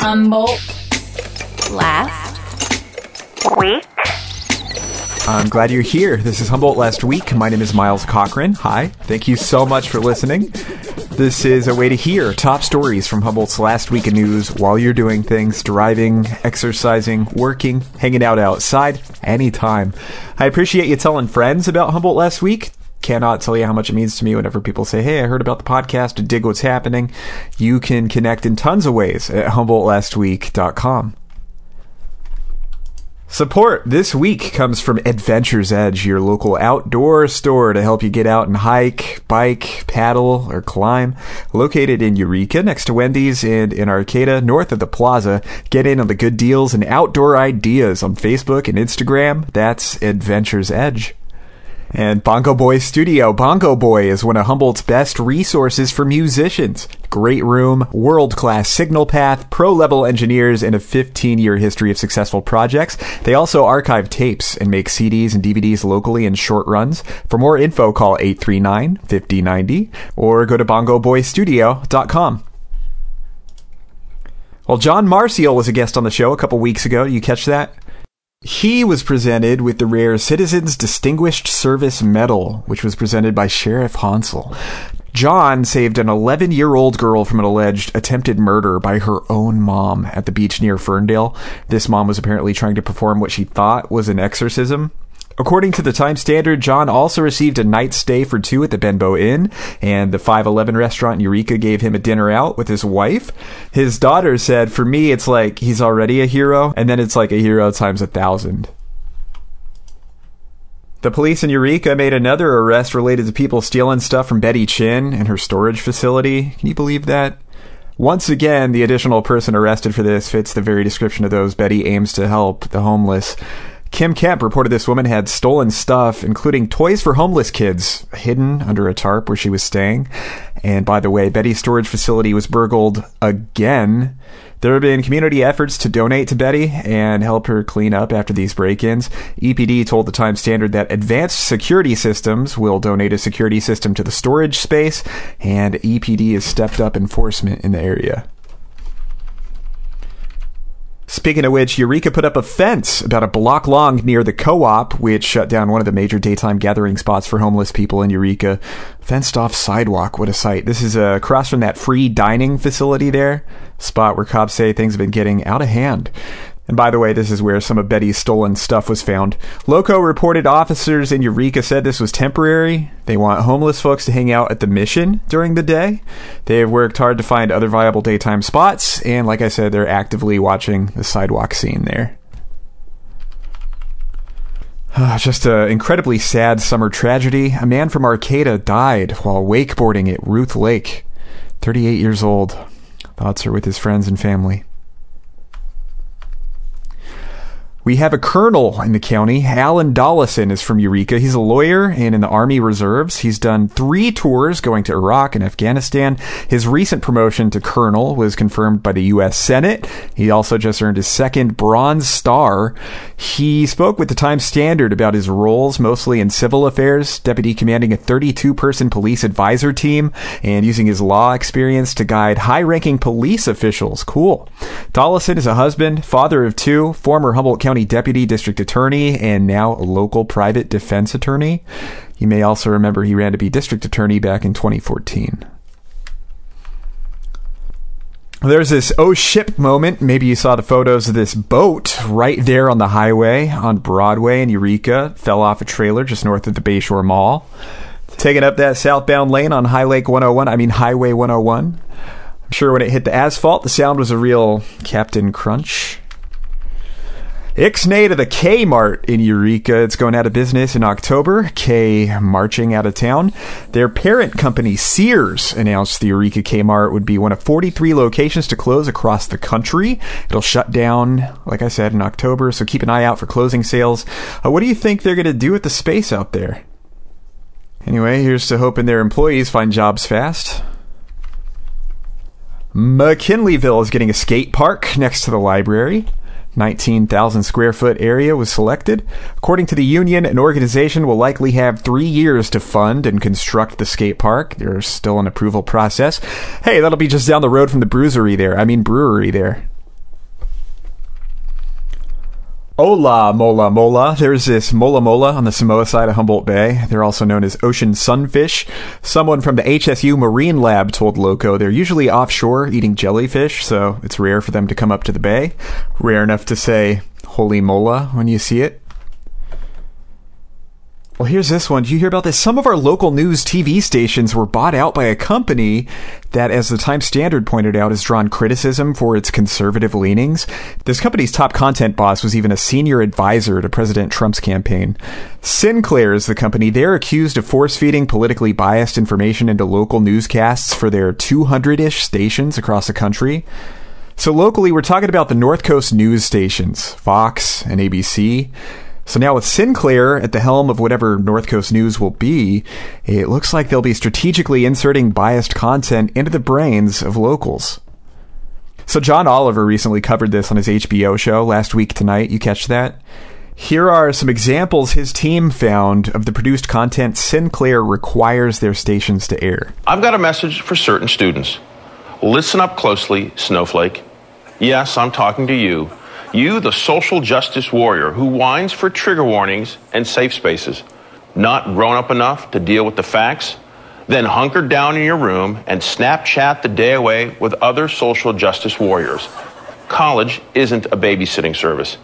Humboldt last week. I'm glad you're here. This is Humboldt Last Week. My name is Miles Cochran. Hi. Thank you so much for listening. This is a way to hear top stories from Humboldt's last week of news while you're doing things, driving, exercising, working, hanging out outside, anytime. I appreciate you telling friends about Humboldt Last Week cannot tell you how much it means to me whenever people say, Hey, I heard about the podcast, dig what's happening. You can connect in tons of ways at HumboldtLastWeek.com. Support this week comes from Adventure's Edge, your local outdoor store to help you get out and hike, bike, paddle, or climb. Located in Eureka, next to Wendy's, and in Arcata, north of the plaza. Get in on the good deals and outdoor ideas on Facebook and Instagram. That's Adventure's Edge. And Bongo Boy Studio. Bongo Boy is one of Humboldt's best resources for musicians. Great room, world class signal path, pro level engineers, and a 15 year history of successful projects. They also archive tapes and make CDs and DVDs locally in short runs. For more info, call 839 5090 or go to bongoboystudio.com. Well, John Marcial was a guest on the show a couple weeks ago. You catch that? He was presented with the rare Citizens Distinguished Service Medal, which was presented by Sheriff Honsal. John saved an 11 year old girl from an alleged attempted murder by her own mom at the beach near Ferndale. This mom was apparently trying to perform what she thought was an exorcism. According to the Time Standard, John also received a night stay for two at the Benbow Inn, and the 511 restaurant Eureka gave him a dinner out with his wife. His daughter said, For me, it's like he's already a hero, and then it's like a hero times a thousand. The police in Eureka made another arrest related to people stealing stuff from Betty Chin and her storage facility. Can you believe that? Once again, the additional person arrested for this fits the very description of those Betty aims to help, the homeless. Kim Kemp reported this woman had stolen stuff, including toys for homeless kids, hidden under a tarp where she was staying. And by the way, Betty's storage facility was burgled again. There have been community efforts to donate to Betty and help her clean up after these break ins. EPD told the Times Standard that Advanced Security Systems will donate a security system to the storage space, and EPD has stepped up enforcement in the area. Speaking of which, Eureka put up a fence about a block long near the co op, which shut down one of the major daytime gathering spots for homeless people in Eureka. Fenced off sidewalk, what a sight. This is uh, across from that free dining facility there, spot where cops say things have been getting out of hand. And by the way, this is where some of Betty's stolen stuff was found. Loco reported officers in Eureka said this was temporary. They want homeless folks to hang out at the mission during the day. They have worked hard to find other viable daytime spots, and like I said, they're actively watching the sidewalk scene there. Ah, just an incredibly sad summer tragedy. A man from Arcata died while wakeboarding at Ruth Lake. 38 years old. Thoughts are with his friends and family. We have a colonel in the county. Alan Dollison is from Eureka. He's a lawyer and in the Army Reserves. He's done three tours going to Iraq and Afghanistan. His recent promotion to colonel was confirmed by the U.S. Senate. He also just earned his second Bronze Star. He spoke with the Times Standard about his roles, mostly in civil affairs, deputy commanding a 32 person police advisor team, and using his law experience to guide high ranking police officials. Cool. Dollison is a husband, father of two, former Humboldt County Deputy District Attorney, and now a local private defense attorney. You may also remember he ran to be district attorney back in 2014. There's this oh ship moment. Maybe you saw the photos of this boat right there on the highway on Broadway in Eureka. Fell off a trailer just north of the Bayshore Mall. Taking up that southbound lane on High Lake 101, I mean Highway 101. I'm sure when it hit the asphalt, the sound was a real Captain Crunch. Ixnay to the Kmart in Eureka. It's going out of business in October. K marching out of town. Their parent company, Sears, announced the Eureka Kmart would be one of 43 locations to close across the country. It'll shut down, like I said, in October, so keep an eye out for closing sales. Uh, what do you think they're going to do with the space out there? Anyway, here's to hoping their employees find jobs fast. McKinleyville is getting a skate park next to the library. 19,000 square foot area was selected. According to the union, an organization will likely have three years to fund and construct the skate park. There's still an approval process. Hey, that'll be just down the road from the bruisery there. I mean, brewery there. Hola, Mola Mola. There's this Mola Mola on the Samoa side of Humboldt Bay. They're also known as ocean sunfish. Someone from the HSU Marine Lab told Loco they're usually offshore eating jellyfish, so it's rare for them to come up to the bay. Rare enough to say, Holy Mola when you see it. Well, here's this one. Did you hear about this? Some of our local news TV stations were bought out by a company that, as the Times Standard pointed out, has drawn criticism for its conservative leanings. This company's top content boss was even a senior advisor to President Trump's campaign. Sinclair is the company. They're accused of force feeding politically biased information into local newscasts for their 200 ish stations across the country. So, locally, we're talking about the North Coast news stations, Fox and ABC. So now with Sinclair at the helm of whatever North Coast News will be, it looks like they'll be strategically inserting biased content into the brains of locals. So John Oliver recently covered this on his HBO show last week tonight. You catch that? Here are some examples his team found of the produced content Sinclair requires their stations to air. I've got a message for certain students. Listen up closely, Snowflake. Yes, I'm talking to you you, the social justice warrior who whines for trigger warnings and safe spaces, not grown up enough to deal with the facts, then hunker down in your room and Snapchat the day away with other social justice warriors. College isn't a babysitting service.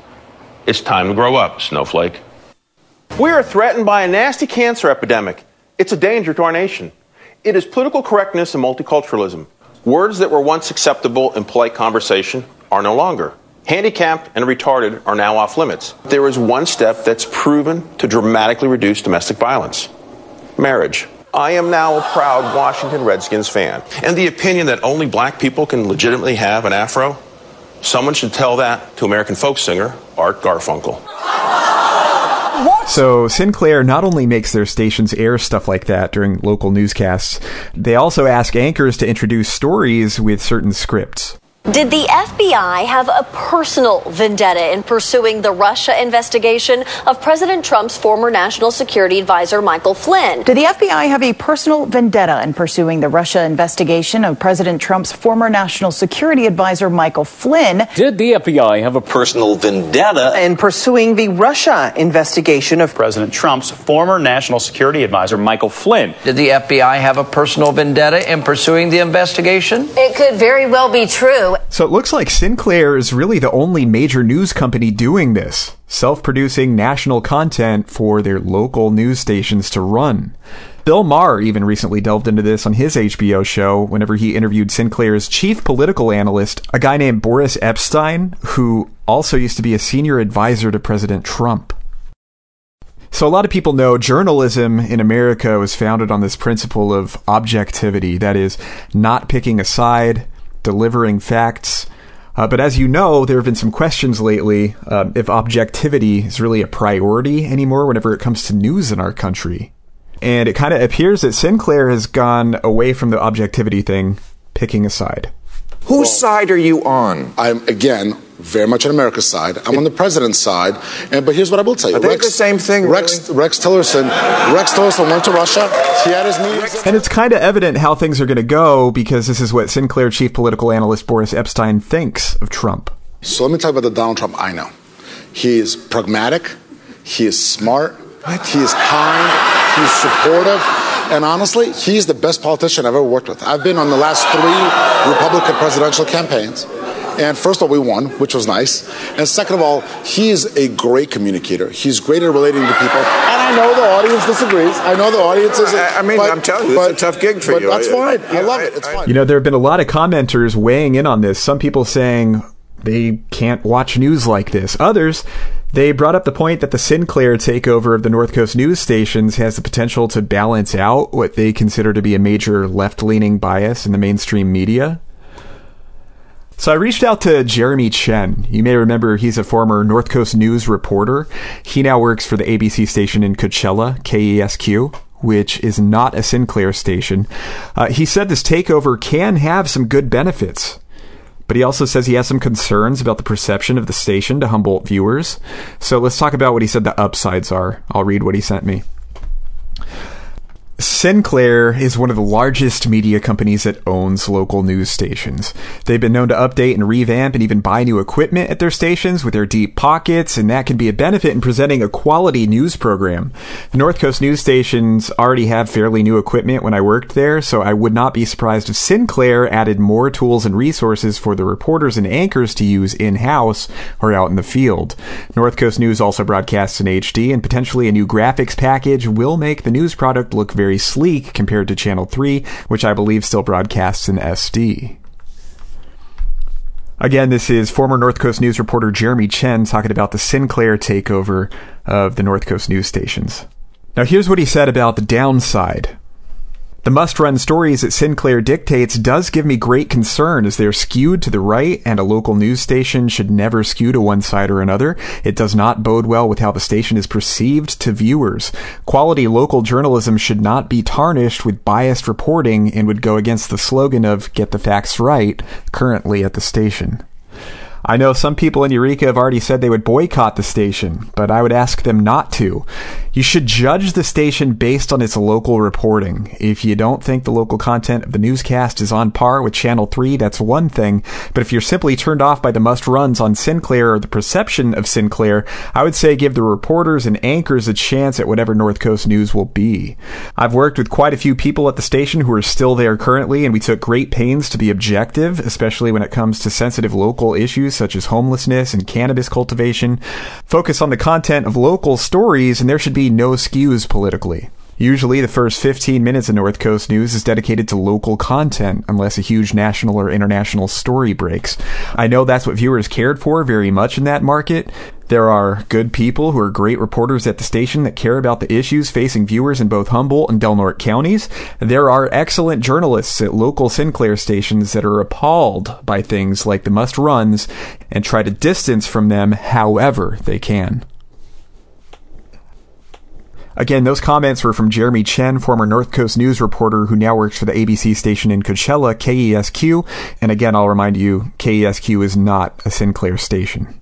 It's time to grow up, Snowflake. We are threatened by a nasty cancer epidemic. It's a danger to our nation. It is political correctness and multiculturalism. Words that were once acceptable in polite conversation are no longer. Handicapped and retarded are now off limits. There is one step that's proven to dramatically reduce domestic violence marriage. I am now a proud Washington Redskins fan. And the opinion that only black people can legitimately have an afro, someone should tell that to American folk singer Art Garfunkel. What? So Sinclair not only makes their stations air stuff like that during local newscasts, they also ask anchors to introduce stories with certain scripts. Did the FBI have a personal vendetta in pursuing the Russia investigation of President Trump's former national security advisor, Michael Flynn? Did the FBI have a personal vendetta in pursuing the Russia investigation of President Trump's former national security advisor, Michael Flynn? Did the FBI have a personal vendetta in pursuing the Russia investigation of President Trump's former national security advisor, Michael Flynn? Did the FBI have a personal vendetta in pursuing the investigation? It could very well be true. So it looks like Sinclair is really the only major news company doing this, self producing national content for their local news stations to run. Bill Maher even recently delved into this on his HBO show whenever he interviewed Sinclair's chief political analyst, a guy named Boris Epshteyn, who also used to be a senior advisor to President Trump. So, a lot of people know journalism in America was founded on this principle of objectivity that is, not picking a side, delivering facts. Uh, but as you know, there have been some questions lately uh, if objectivity is really a priority anymore whenever it comes to news in our country. And it kind of appears that Sinclair has gone away from the objectivity thing, picking a side. Whose well, side are you on? I'm, again, very much on America's side. I'm on the president's side. And but here's what I will tell you: Are Rex, the same thing. Rex really? Rex Tillerson. Rex Tillerson went to Russia. He had his meetings. And it's kind of evident how things are going to go because this is what Sinclair chief political analyst Boris Epshteyn thinks of Trump. So let me talk about the Donald Trump I know. He is pragmatic. He is smart. He is kind. He's supportive. And honestly, he's the best politician I've ever worked with. I've been on the last three Republican presidential campaigns. And first of all, we won, which was nice. And second of all, he is a great communicator. He's great at relating to people. And I know the audience disagrees. I know the audience is. I mean, but, I'm telling you, but, it's a tough gig for but you. That's fine. I, I love I, it. It's fine. You know, there have been a lot of commenters weighing in on this. Some people saying they can't watch news like this. Others, they brought up the point that the Sinclair takeover of the North Coast news stations has the potential to balance out what they consider to be a major left leaning bias in the mainstream media. So I reached out to Jeremy Chen. You may remember he's a former North Coast News reporter. He now works for the ABC station in Coachella, KESQ, which is not a Sinclair station. Uh, he said this takeover can have some good benefits. But he also says he has some concerns about the perception of the station to Humboldt viewers. So let's talk about what he said the upsides are. I'll read what he sent me. Sinclair is one of the largest media companies that owns local news stations. They've been known to update and revamp and even buy new equipment at their stations with their deep pockets, and that can be a benefit in presenting a quality news program. The North Coast news stations already have fairly new equipment when I worked there, so I would not be surprised if Sinclair added more tools and resources for the reporters and anchors to use in-house or out in the field. North Coast News also broadcasts in HD, and potentially a new graphics package will make the news product look very very sleek compared to Channel 3, which I believe still broadcasts in SD. Again, this is former North Coast News reporter Jeremy Chen talking about the Sinclair takeover of the North Coast news stations. Now, here's what he said about the downside the must run stories that Sinclair dictates does give me great concern as they're skewed to the right, and a local news station should never skew to one side or another. It does not bode well with how the station is perceived to viewers. Quality local journalism should not be tarnished with biased reporting and would go against the slogan of get the facts right currently at the station. I know some people in Eureka have already said they would boycott the station, but I would ask them not to. You should judge the station based on its local reporting. If you don't think the local content of the newscast is on par with Channel 3, that's one thing. But if you're simply turned off by the must runs on Sinclair or the perception of Sinclair, I would say give the reporters and anchors a chance at whatever North Coast news will be. I've worked with quite a few people at the station who are still there currently, and we took great pains to be objective, especially when it comes to sensitive local issues such as homelessness and cannabis cultivation, focus on the content of local stories, and there should be no skews politically. Usually, the first 15 minutes of North Coast News is dedicated to local content, unless a huge national or international story breaks. I know that's what viewers cared for very much in that market. There are good people who are great reporters at the station that care about the issues facing viewers in both Humboldt and Del Norte counties. There are excellent journalists at local Sinclair stations that are appalled by things like the must runs and try to distance from them however they can. Again, those comments were from Jeremy Chen, former North Coast News reporter who now works for the ABC station in Coachella, KESQ. And again, I'll remind you, KESQ is not a Sinclair station.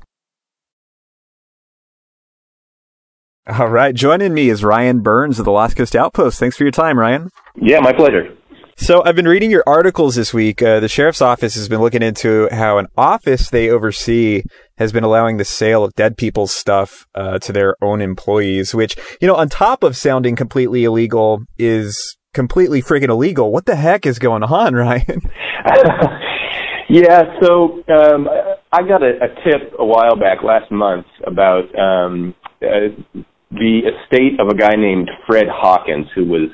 All right. Joining me is Ryan Burns of the Lost Coast Outpost. Thanks for your time, Ryan. Yeah, my pleasure. So I've been reading your articles this week. Uh, the sheriff's office has been looking into how an office they oversee has been allowing the sale of dead people's stuff uh, to their own employees, which, you know, on top of sounding completely illegal, is completely freaking illegal. What the heck is going on, Ryan? yeah, so um, I got a, a, tip a while back last month about um, uh, the estate of a guy named Fred Hawkins, who was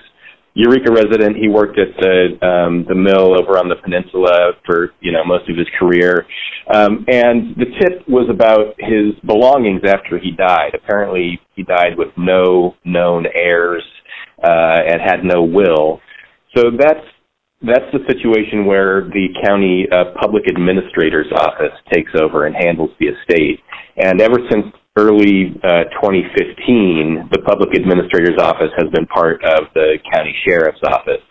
Eureka resident. He worked at the um, the mill over on the peninsula for you know most of his career, um, and the tip was about his belongings after he died. Apparently, he died with no known heirs uh, and had no will. So that's that's the situation where the county uh, public administrator's office takes over and handles the estate. And ever since early uh, 2015, the public administrator's office has been part of the county sheriff's office.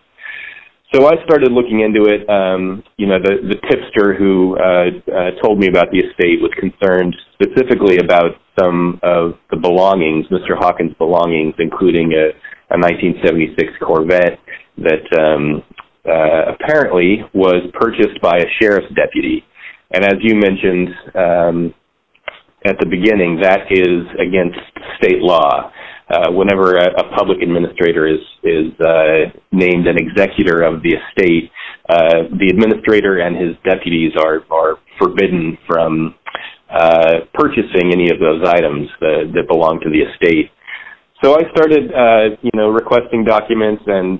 So I started looking into it. Um, you know, the, the tipster who uh, uh, told me about the estate was concerned specifically about some of the belongings, Mr. Hawkins' belongings, including a, a 1976 Corvette that um, uh, apparently was purchased by a sheriff's deputy. And as you mentioned, um, at the beginning, that is against state law. Uh, whenever a, public administrator is uh, named an executor of the estate, uh, the administrator and his deputies are forbidden from purchasing any of those items that, belong to the estate. So I started, you know, requesting documents and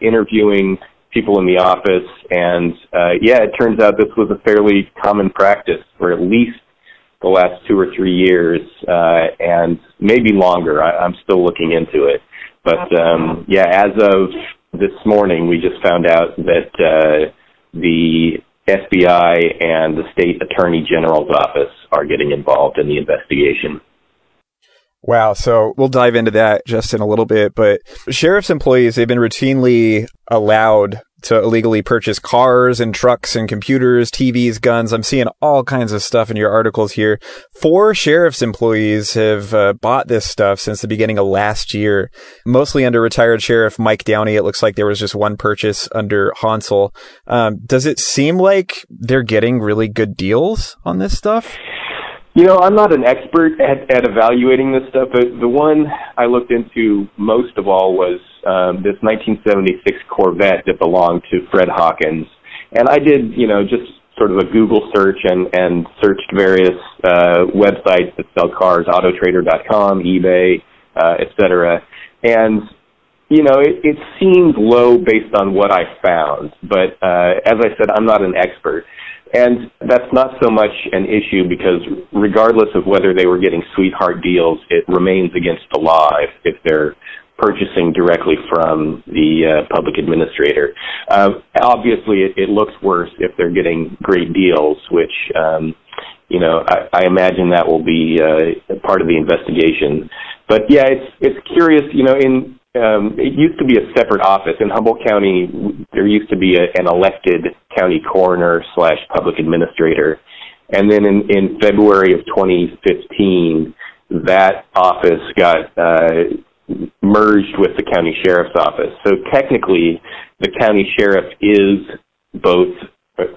interviewing people in the office, and yeah, it turns out this was a fairly common practice for at least the last two or three years, uh, and maybe longer. I, I'm still looking into it. But um, yeah, as of this morning, we just found out that uh, the FBI and the state attorney general's office are getting involved in the investigation. Wow. So we'll dive into that just in a little bit. But sheriff's employees, they've been routinely allowed to illegally purchase cars and trucks and computers, TVs, guns. I'm seeing all kinds of stuff in your articles here. Four sheriff's employees have uh, bought this stuff since the beginning of last year, mostly under retired Sheriff Mike Downey. It looks like there was just one purchase under Honsal. Um, does it seem like they're getting really good deals on this stuff? You know, I'm not an expert at, at evaluating this stuff, but the one I looked into most of all was um, this 1976 Corvette that belonged to Fred Hawkins. And I did, you know, just sort of a Google search and, and searched various uh, websites that sell cars, autotrader.com, eBay, uh, et cetera. And, you know, it, it seemed low based on what I found. But uh, as I said, I'm not an expert. And that's not so much an issue because regardless of whether they were getting sweetheart deals, it remains against the law if, if they're purchasing directly from the uh, public administrator. Uh, obviously, it, it looks worse if they're getting great deals, which, um, you know, I, I imagine that will be uh, part of the investigation. But yeah, it's it's curious. You know, in um, it used to be a separate office in Humboldt County. There used to be a, an elected county coroner slash public administrator, and then in, in February of 2015, that office got uh, merged with the county sheriff's office. So technically, the county sheriff is both,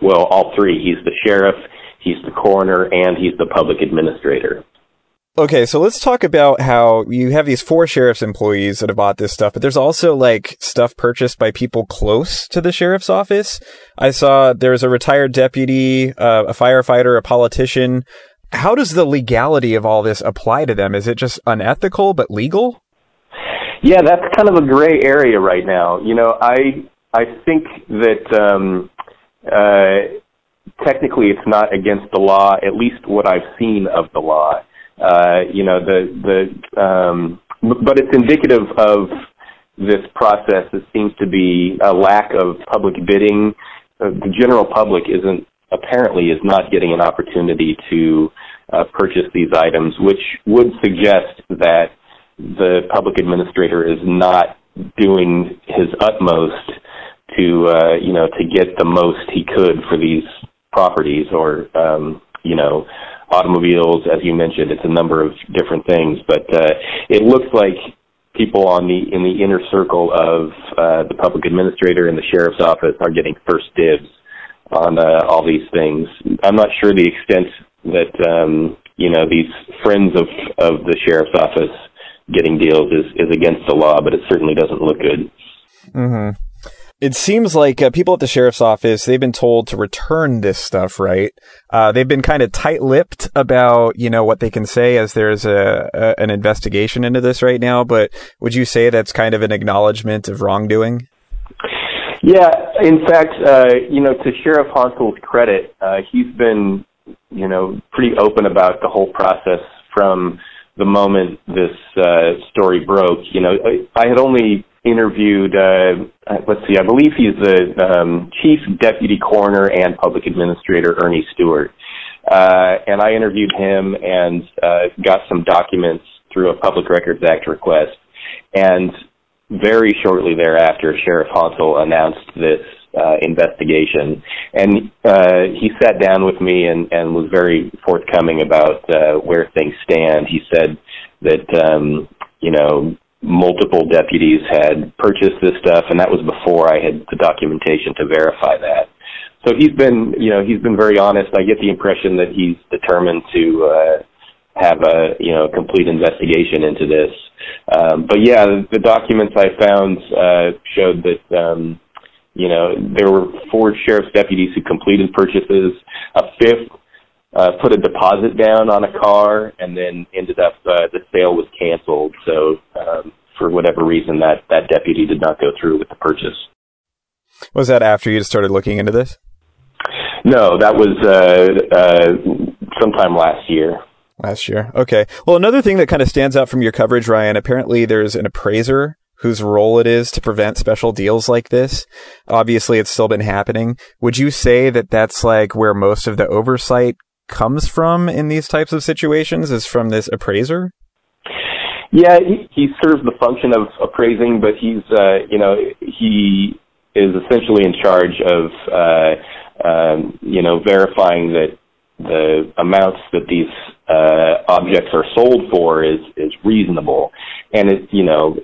well, all three. He's the sheriff, he's the coroner, and he's the public administrator. Okay, so let's talk about how you have these four sheriff's employees that have bought this stuff, but there's also like stuff purchased by people close to the sheriff's office. I saw there's a retired deputy, uh, a firefighter, a politician. How does the legality of all this apply to them? Is it just unethical but legal? Yeah, that's kind of a gray area right now. You know, I I think that um, uh, technically it's not against the law, at least what I've seen of the law uh, you know, the the um, but it's indicative of this process that seems to be a lack of public bidding. Uh, the general public isn't apparently is not getting an opportunity to uh, purchase these items, which would suggest that the public administrator is not doing his utmost to uh, you know to get the most he could for these properties or um, you know automobiles, as you mentioned, it's a number of different things, but uh, it looks like people on the in the inner circle of uh, the public administrator and the sheriff's office are getting first dibs on uh, all these things. I'm not sure the extent that um, you know these friends of of the sheriff's office getting deals is is against the law, but it certainly doesn't look good. Mm-hmm. It seems like uh, people at the sheriff's office they've been told to return this stuff right? Uh, they've been kind of tight-lipped about you know what they can say as there's a, a, an investigation into this right now but would you say that's kind of an acknowledgement of wrongdoing? Yeah. In fact uh, you know to sheriff Honsal's credit uh, he's been you know pretty open about the whole process from the moment this uh, story broke you know I, had only interviewed, uh, uh, let's see, I believe he's the um, chief deputy coroner and public administrator, Ernie Stewart. Uh, and I interviewed him and uh, got some documents through a Public Records Act request. And very shortly thereafter, Sheriff Honsal announced this uh, investigation. And uh, he sat down with me and, and was very forthcoming about uh, where things stand. He said that, um, you know, multiple deputies had purchased this stuff, and that was before I had the documentation to verify that. So he's been, you know, he's been very honest. I get the impression that he's determined to uh, have a, you know, complete investigation into this. Um, but yeah, the documents I found uh, showed that, um, you know, there were four sheriff's deputies who completed purchases. A fifth uh, put a deposit down on a car, and then ended up uh, the sale was canceled. So um, for whatever reason, that that deputy did not go through with the purchase. Was that after you started looking into this? No, that was uh, uh, sometime last year. Last year. Okay. Well, another thing that kind of stands out from your coverage, Ryan, apparently there's an appraiser whose role it is to prevent special deals like this. Obviously, it's still been happening. Would you say that that's like where most of the oversight comes from in these types of situations is from this appraiser? Yeah, he, he serves the function of appraising, but he's, uh, you know, he is essentially in charge of uh, um, you know verifying that the amounts that these uh, objects are sold for is is reasonable, and it you know.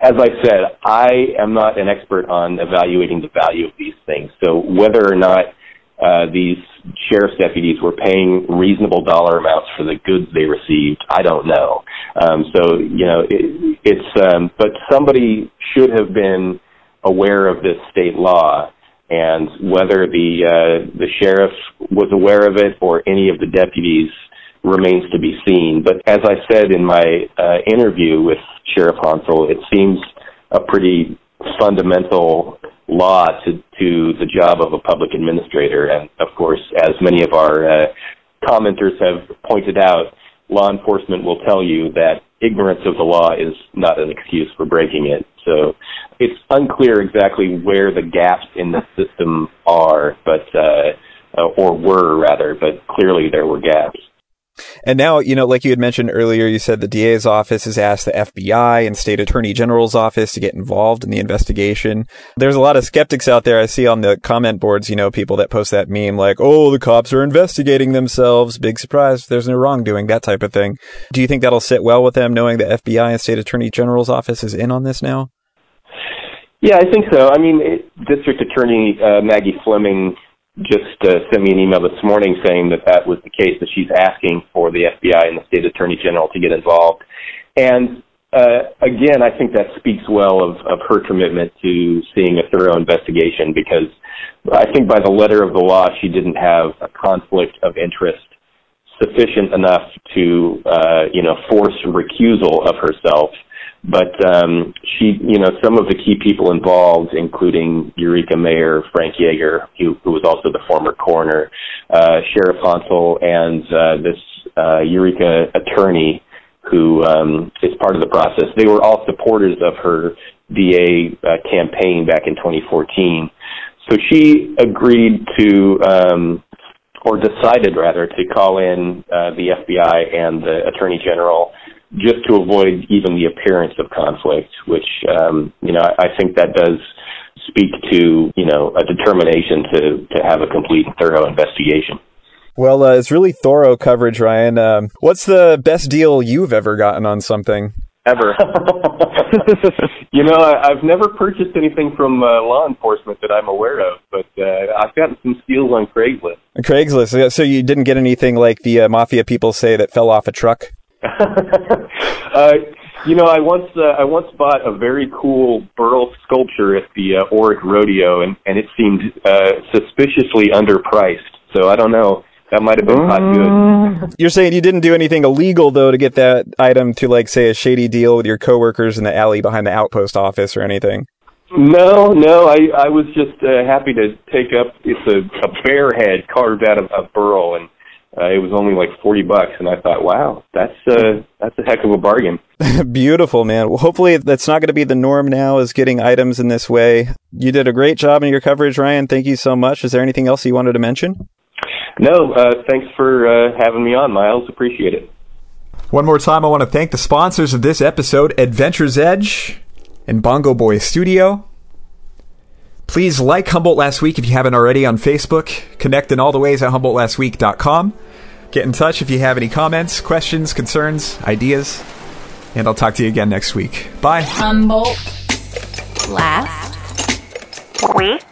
As I said, I am not an expert on evaluating the value of these things. So whether or not uh, these sheriff's deputies were paying reasonable dollar amounts for the goods they received. I don't know. Um, so you know, it, it's um, but somebody should have been aware of this state law, and whether the uh, the sheriff was aware of it or any of the deputies remains to be seen. But as I said in my uh, interview with Sheriff Honsal, it seems a pretty fundamental law to, to the job of a public administrator. And of course, as many of our uh, commenters have pointed out, law enforcement will tell you that ignorance of the law is not an excuse for breaking it. So it's unclear exactly where the gaps in the system are, but uh, uh or were rather, but clearly there were gaps. And now, you know, like you had mentioned earlier, you said the DA's office has asked the FBI and state attorney general's office to get involved in the investigation. There's a lot of skeptics out there. I see on the comment boards, you know, people that post that meme like, oh, the cops are investigating themselves. Big surprise. There's no wrongdoing, that type of thing. Do you think that'll sit well with them knowing the FBI and state attorney general's office is in on this now? Yeah, I think so. I mean, it, District Attorney uh, Maggie Fleming just uh, sent me an email this morning saying that that was the case, that she's asking for the FBI and the state attorney general to get involved. And uh, again, I think that speaks well of, of her commitment to seeing a thorough investigation because I think by the letter of the law, she didn't have a conflict of interest sufficient enough to, uh, you know, force recusal of herself but um, she, you know, some of the key people involved, including Eureka Mayor Frank Jager, who, who was also the former coroner, uh, Sheriff Honsal, and uh, this uh, Eureka attorney who um, is part of the process. They were all supporters of her DA uh, campaign back in 2014. So she agreed to, um, or decided rather, to call in uh, the FBI and the Attorney General just to avoid even the appearance of conflict, which um, you know I, I think that does speak to you know a determination to to have a complete and thorough investigation. Well, uh, it's really thorough coverage, Ryan. Um, what's the best deal you've ever gotten on something? Ever. you know, I, I've never purchased anything from uh, law enforcement that I'm aware of, but uh, I've gotten some steals on Craigslist. Craigslist. So you didn't get anything like the uh, mafia people say that fell off a truck? uh, you know, I once uh, I once bought a very cool burl sculpture at the uh, Orick Rodeo, and and it seemed uh, suspiciously underpriced. So I don't know. That might have been hot good. Mm. You're saying you didn't do anything illegal though to get that item to like say a shady deal with your coworkers in the alley behind the outpost office or anything. No, no, I I was just uh, happy to take up. It's a, a bear head carved out of, of burl, and uh, it was only like 40 bucks and I thought, wow, that's uh that's a heck of a bargain. Beautiful, man. Well, hopefully that's not going to be the norm now is getting items in this way. You did a great job in your coverage, Ryan. Thank you so much. Is there anything else you wanted to mention? No, uh, thanks for uh, having me on, Miles. Appreciate it. One more time, I want to thank the sponsors of this episode, Adventure's Edge and Bongo Boy Studio. Please like Humboldt Last Week if you haven't already on Facebook. Connect in all the ways at HumboldtLastWeek.com. Get in touch if you have any comments, questions, concerns, ideas. And I'll talk to you again next week. Bye. Humboldt Last Week.